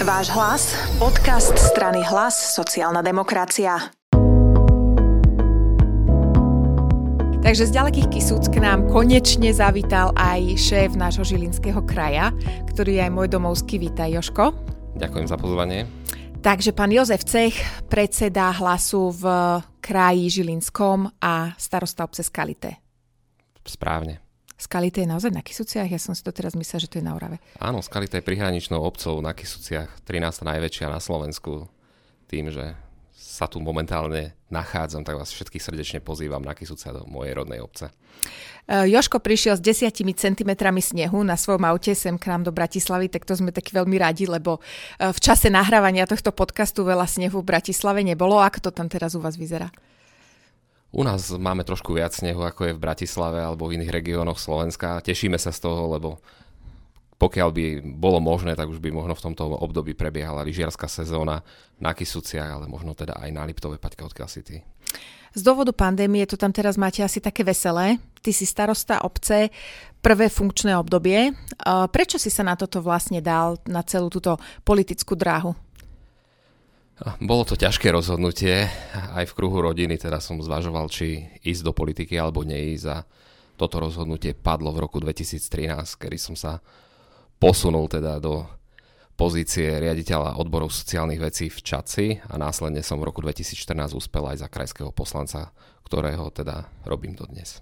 Váš hlas, podcast strany Hlas, sociálna demokracia. Takže z ďalekých Kisúc k nám konečne zavítal aj šéf nášho Žilinského kraja, ktorý je aj môj domovský. Vítaj, Joško. Ďakujem za pozvanie. Takže pán Jozef Cech, predseda hlasu v kraji Žilinskom a starosta obce Skalite. Správne. Skalite je naozaj na Kisuciach? Ja som si to teraz myslel, že to je na Orave. Áno, Skalite je prihraničnou obcov na Kisuciach, 13. najväčšia na Slovensku. Tým, že sa tu momentálne nachádzam, tak vás všetkých srdečne pozývam na Kisucia do mojej rodnej obce. E, Joško prišiel s desiatimi centimetrami snehu na svojom aute sem k nám do Bratislavy, tak to sme takí veľmi radi, lebo e, v čase nahrávania tohto podcastu veľa snehu v Bratislave nebolo. Ako to tam teraz u vás vyzerá? U nás máme trošku viac snehu, ako je v Bratislave alebo v iných regiónoch Slovenska. Tešíme sa z toho, lebo pokiaľ by bolo možné, tak už by možno v tomto období prebiehala lyžiarská sezóna na Kisuciach, ale možno teda aj na Liptove, Paťka, odkiaľ si. Z dôvodu pandémie to tam teraz máte asi také veselé. Ty si starosta obce, prvé funkčné obdobie. Prečo si sa na toto vlastne dal, na celú túto politickú dráhu? Bolo to ťažké rozhodnutie. Aj v kruhu rodiny teda som zvažoval, či ísť do politiky alebo neísť a toto rozhodnutie padlo v roku 2013, kedy som sa posunul teda do pozície riaditeľa odborov sociálnych vecí v Čaci a následne som v roku 2014 uspel aj za krajského poslanca, ktorého teda robím dodnes.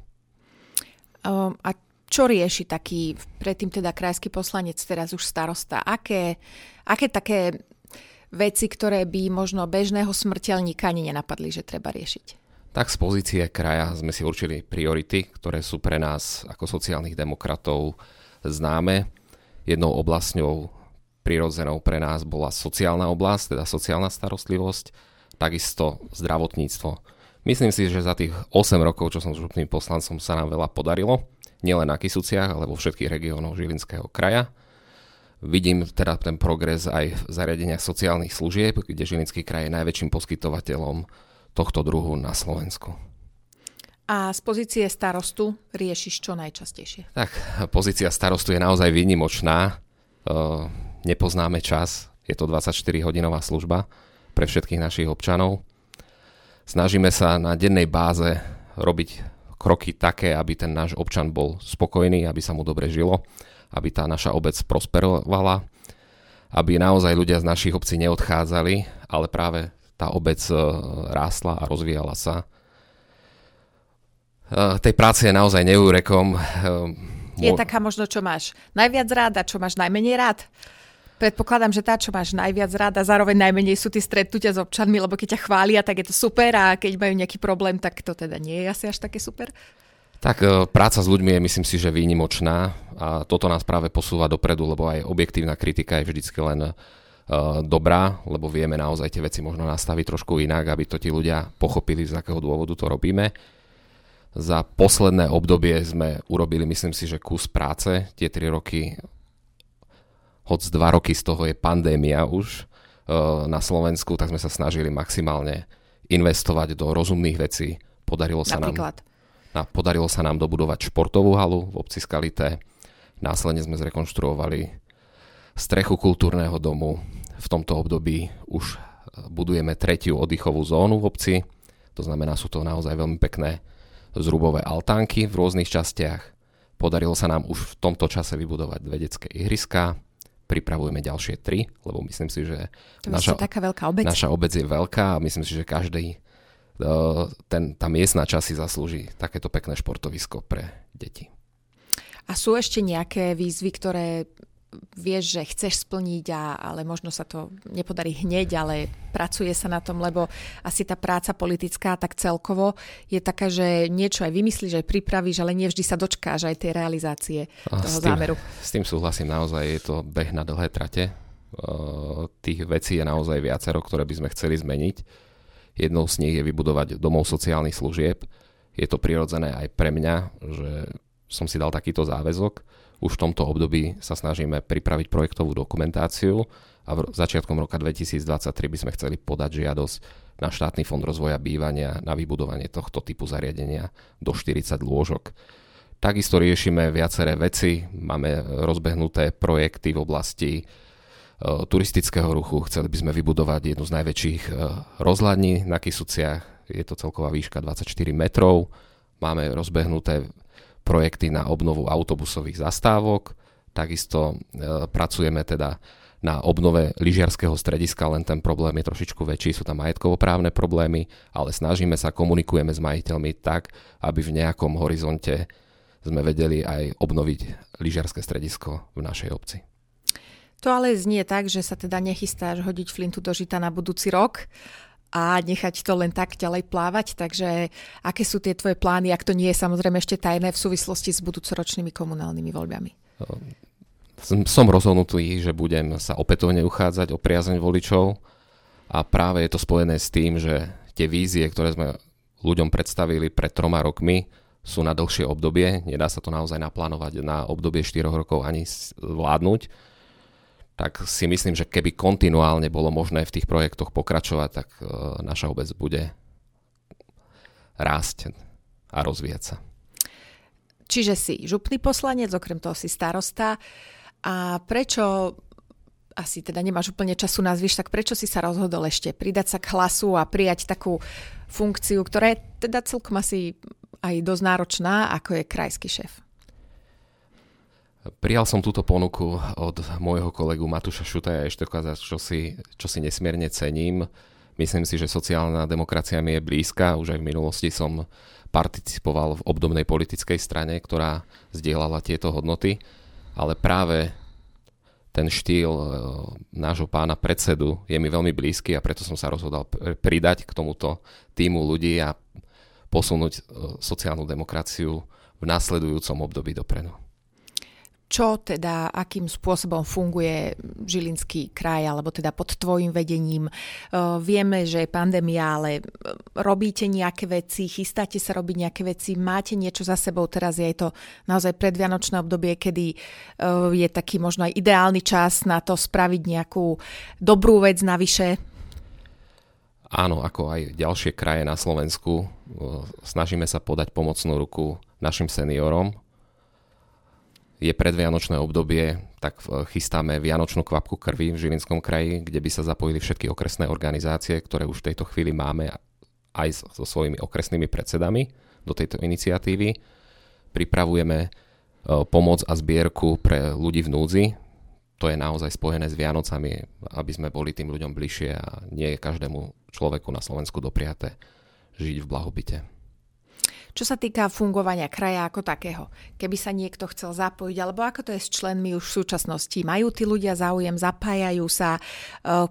Um, a čo rieši taký, predtým teda krajský poslanec, teraz už starosta? Aké, aké také veci, ktoré by možno bežného smrteľníka ani nenapadli, že treba riešiť? Tak z pozície kraja sme si určili priority, ktoré sú pre nás ako sociálnych demokratov známe. Jednou oblasťou prirodzenou pre nás bola sociálna oblasť, teda sociálna starostlivosť, takisto zdravotníctvo. Myslím si, že za tých 8 rokov, čo som župným poslancom, sa nám veľa podarilo, nielen na Kisuciach, ale vo všetkých regiónoch Žilinského kraja. Vidím teda ten progres aj v zariadeniach sociálnych služieb, kde Žilinský kraj je najväčším poskytovateľom tohto druhu na Slovensku. A z pozície starostu riešiš čo najčastejšie? Tak, pozícia starostu je naozaj výnimočná. E, nepoznáme čas, je to 24-hodinová služba pre všetkých našich občanov. Snažíme sa na dennej báze robiť kroky také, aby ten náš občan bol spokojný, aby sa mu dobre žilo aby tá naša obec prosperovala, aby naozaj ľudia z našich obcí neodchádzali, ale práve tá obec e, rástla a rozvíjala sa. E, tej práce je naozaj neúrekom. E, je taká možno, čo máš najviac rád a čo máš najmenej rád? Predpokladám, že tá, čo máš najviac rád a zároveň najmenej sú tí stretnutia s občanmi, lebo keď ťa chvália, tak je to super a keď majú nejaký problém, tak to teda nie je asi až také super. Tak e, práca s ľuďmi je myslím si, že výnimočná a toto nás práve posúva dopredu, lebo aj objektívna kritika je vždycky len uh, dobrá, lebo vieme naozaj tie veci možno nastaviť trošku inak, aby to tí ľudia pochopili, z akého dôvodu to robíme. Za posledné obdobie sme urobili, myslím si, že kus práce. Tie tri roky, hoď dva roky z toho je pandémia už uh, na Slovensku, tak sme sa snažili maximálne investovať do rozumných vecí. Podarilo sa Napríklad. nám podarilo sa nám dobudovať športovú halu v obci Skalité. Následne sme zrekonštruovali strechu kultúrneho domu. V tomto období už budujeme tretiu oddychovú zónu v obci. To znamená, sú to naozaj veľmi pekné zrubové altánky v rôznych častiach. Podarilo sa nám už v tomto čase vybudovať dve detské ihriska. Pripravujeme ďalšie tri, lebo myslím si, že naša, taká veľká obec. naša obec je veľká a myslím si, že každý ten, tá miestna časť si zaslúži takéto pekné športovisko pre deti. A sú ešte nejaké výzvy, ktoré vieš, že chceš splniť, a, ale možno sa to nepodarí hneď, ale pracuje sa na tom, lebo asi tá práca politická tak celkovo je taká, že niečo aj vymyslíš, aj pripravíš, ale nevždy sa dočkáš aj tej realizácie a toho s tým, zámeru. S tým súhlasím, naozaj je to beh na dlhé trate. Tých vecí je naozaj viacero, ktoré by sme chceli zmeniť Jednou z nich je vybudovať domov sociálnych služieb. Je to prirodzené aj pre mňa, že som si dal takýto záväzok. Už v tomto období sa snažíme pripraviť projektovú dokumentáciu a v začiatkom roka 2023 by sme chceli podať žiadosť na štátny fond rozvoja bývania na vybudovanie tohto typu zariadenia do 40 lôžok. Takisto riešime viaceré veci, máme rozbehnuté projekty v oblasti turistického ruchu. Chceli by sme vybudovať jednu z najväčších rozhľadní na Kisuciach. Je to celková výška 24 metrov. Máme rozbehnuté projekty na obnovu autobusových zastávok. Takisto pracujeme teda na obnove lyžiarského strediska, len ten problém je trošičku väčší, sú tam majetkovo-právne problémy, ale snažíme sa, komunikujeme s majiteľmi tak, aby v nejakom horizonte sme vedeli aj obnoviť lyžiarske stredisko v našej obci. To ale znie tak, že sa teda nechystáš hodiť flintu do žita na budúci rok a nechať to len tak ďalej plávať. Takže aké sú tie tvoje plány, ak to nie je samozrejme ešte tajné v súvislosti s budúcoročnými komunálnymi voľbami? som rozhodnutý, že budem sa opätovne uchádzať o priazeň voličov a práve je to spojené s tým, že tie vízie, ktoré sme ľuďom predstavili pred troma rokmi, sú na dlhšie obdobie. Nedá sa to naozaj naplánovať na obdobie 4 rokov ani vládnuť. Tak si myslím, že keby kontinuálne bolo možné v tých projektoch pokračovať, tak e, naša obec bude rásť a rozvíjať sa. Čiže si župný poslanec, okrem toho si starosta. A prečo asi teda nemáš úplne času nazviš, tak prečo si sa rozhodol ešte pridať sa k hlasu a prijať takú funkciu, ktorá je teda celkom asi aj dosť náročná, ako je krajský šéf? Prijal som túto ponuku od môjho kolegu Matúša Šutaja Eštekoza, čo si, čo si nesmierne cením. Myslím si, že sociálna demokracia mi je blízka. Už aj v minulosti som participoval v obdobnej politickej strane, ktorá zdieľala tieto hodnoty ale práve ten štýl e, nášho pána predsedu je mi veľmi blízky a preto som sa rozhodol pridať k tomuto týmu ľudí a posunúť e, sociálnu demokraciu v následujúcom období dopredu čo teda, akým spôsobom funguje Žilinský kraj, alebo teda pod tvojim vedením. Uh, vieme, že je pandémia, ale robíte nejaké veci, chystáte sa robiť nejaké veci, máte niečo za sebou, teraz je to naozaj predvianočné obdobie, kedy uh, je taký možno aj ideálny čas na to spraviť nejakú dobrú vec navyše. Áno, ako aj ďalšie kraje na Slovensku, snažíme sa podať pomocnú ruku našim seniorom, je predvianočné obdobie, tak chystáme Vianočnú kvapku krvi v Žilinskom kraji, kde by sa zapojili všetky okresné organizácie, ktoré už v tejto chvíli máme aj so svojimi okresnými predsedami do tejto iniciatívy. Pripravujeme e, pomoc a zbierku pre ľudí v núdzi. To je naozaj spojené s Vianocami, aby sme boli tým ľuďom bližšie a nie je každému človeku na Slovensku dopriaté žiť v blahobite. Čo sa týka fungovania kraja ako takého, keby sa niekto chcel zapojiť, alebo ako to je s členmi už v súčasnosti, majú tí ľudia záujem, zapájajú sa, e,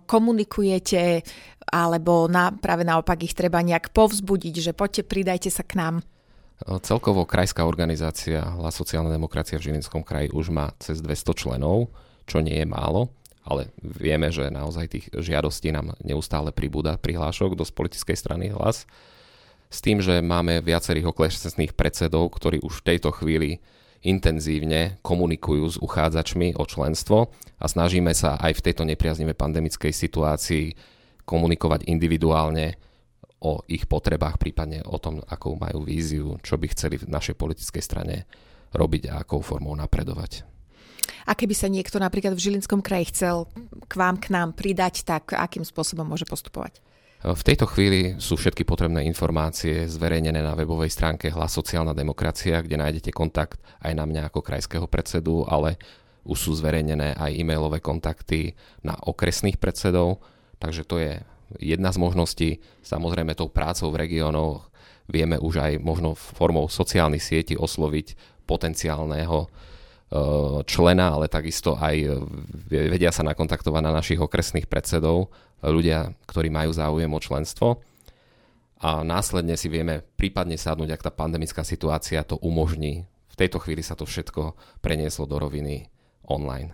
komunikujete, alebo na, práve naopak ich treba nejak povzbudiť, že poďte, pridajte sa k nám. E, celkovo krajská organizácia Hlas sociálna demokracia v Žilinskom kraji už má cez 200 členov, čo nie je málo, ale vieme, že naozaj tých žiadostí nám neustále pribúda prihlášok do politickej strany Hlas s tým, že máme viacerých oklesných predsedov, ktorí už v tejto chvíli intenzívne komunikujú s uchádzačmi o členstvo a snažíme sa aj v tejto nepriaznivej pandemickej situácii komunikovať individuálne o ich potrebách, prípadne o tom, akú majú víziu, čo by chceli v našej politickej strane robiť a akou formou napredovať. A keby sa niekto napríklad v Žilinskom kraji chcel k vám, k nám pridať, tak akým spôsobom môže postupovať? V tejto chvíli sú všetky potrebné informácie zverejnené na webovej stránke Hlas sociálna demokracia, kde nájdete kontakt aj na mňa ako krajského predsedu, ale už sú zverejnené aj e-mailové kontakty na okresných predsedov, takže to je jedna z možností. Samozrejme tou prácou v regiónoch vieme už aj možno formou sociálnych sietí osloviť potenciálneho člena, ale takisto aj e, vedia sa nakontaktovať na našich okresných predsedov, ľudia, ktorí majú záujem o členstvo. A následne si vieme prípadne sadnúť, ak tá pandemická situácia to umožní. V tejto chvíli sa to všetko prenieslo do roviny online.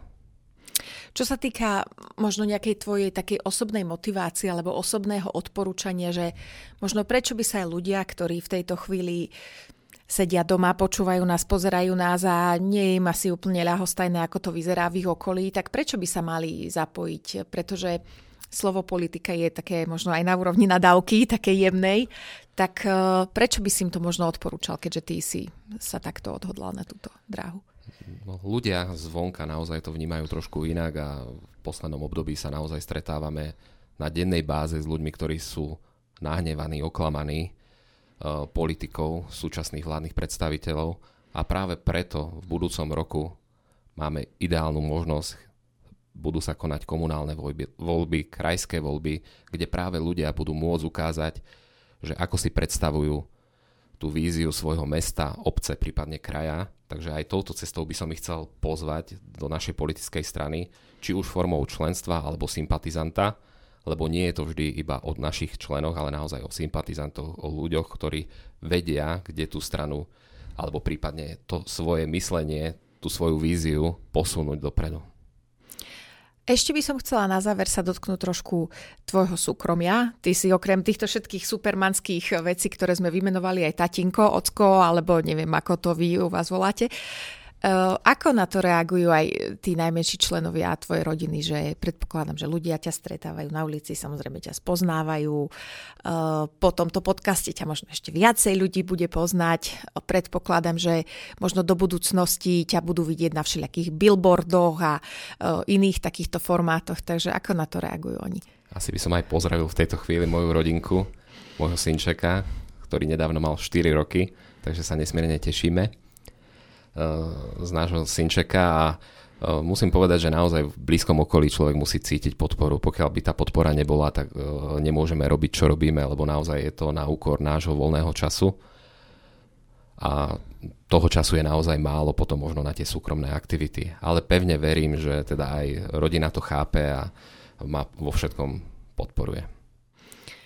Čo sa týka možno nejakej tvojej takej osobnej motivácie alebo osobného odporúčania, že možno prečo by sa aj ľudia, ktorí v tejto chvíli sedia doma, počúvajú nás, pozerajú nás a nie je im asi úplne ľahostajné, ako to vyzerá v ich okolí, tak prečo by sa mali zapojiť? Pretože slovo politika je také možno aj na úrovni nadávky, také jemnej, tak e, prečo by si im to možno odporúčal, keďže ty si sa takto odhodlal na túto dráhu? No, ľudia zvonka naozaj to vnímajú trošku inak a v poslednom období sa naozaj stretávame na dennej báze s ľuďmi, ktorí sú nahnevaní, oklamaní uh, politikou súčasných vládnych predstaviteľov a práve preto v budúcom roku máme ideálnu možnosť, budú sa konať komunálne voľby, voľby, krajské voľby, kde práve ľudia budú môcť ukázať, že ako si predstavujú tú víziu svojho mesta, obce, prípadne kraja. Takže aj touto cestou by som ich chcel pozvať do našej politickej strany, či už formou členstva alebo sympatizanta, lebo nie je to vždy iba od našich členov, ale naozaj o sympatizantoch, o ľuďoch, ktorí vedia, kde tú stranu alebo prípadne to svoje myslenie, tú svoju víziu posunúť dopredu. Ešte by som chcela na záver sa dotknúť trošku tvojho súkromia. Ty si okrem týchto všetkých supermanských vecí, ktoré sme vymenovali aj tatinko, ocko, alebo neviem, ako to vy u vás voláte, Uh, ako na to reagujú aj tí najmenší členovia tvojej rodiny, že predpokladám, že ľudia ťa stretávajú na ulici, samozrejme ťa spoznávajú. Uh, po tomto podcaste ťa možno ešte viacej ľudí bude poznať. Predpokladám, že možno do budúcnosti ťa budú vidieť na všelijakých billboardoch a uh, iných takýchto formátoch, takže ako na to reagujú oni? Asi by som aj pozdravil v tejto chvíli moju rodinku, môjho synčeka, ktorý nedávno mal 4 roky, takže sa nesmierne tešíme z nášho synčeka a e, musím povedať, že naozaj v blízkom okolí človek musí cítiť podporu. Pokiaľ by tá podpora nebola, tak e, nemôžeme robiť, čo robíme, lebo naozaj je to na úkor nášho voľného času. A toho času je naozaj málo potom možno na tie súkromné aktivity. Ale pevne verím, že teda aj rodina to chápe a ma vo všetkom podporuje.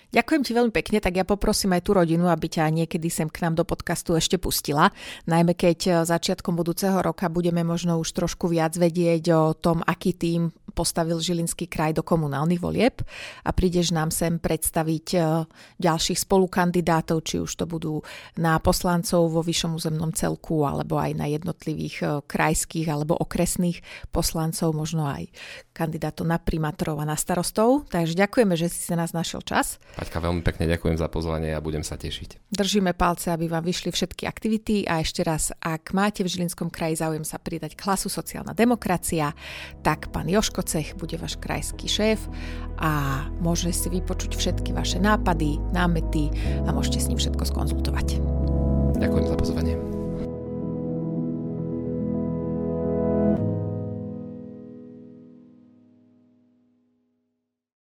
Ďakujem ti veľmi pekne, tak ja poprosím aj tú rodinu, aby ťa niekedy sem k nám do podcastu ešte pustila. Najmä keď eh, začiatkom budúceho roka budeme možno už trošku viac vedieť o tom, aký tým postavil Žilinský kraj do komunálnych volieb a prídeš nám sem predstaviť e, ďalších spolukandidátov, či už to budú na poslancov vo vyššom územnom celku alebo aj na jednotlivých e, krajských alebo okresných poslancov, možno aj kandidátov na primátorov a na starostov. Takže ďakujeme, že si sa nás našiel čas. Paťka, veľmi pekne ďakujem za pozvanie a budem sa tešiť. Držíme palce, aby vám vyšli všetky aktivity a ešte raz, ak máte v Žilinskom kraji záujem sa pridať k hlasu sociálna demokracia, tak pán Joško Kocech bude váš krajský šéf a môže si vypočuť všetky vaše nápady, námety a môžete s ním všetko skonzultovať. Ďakujem za pozvanie.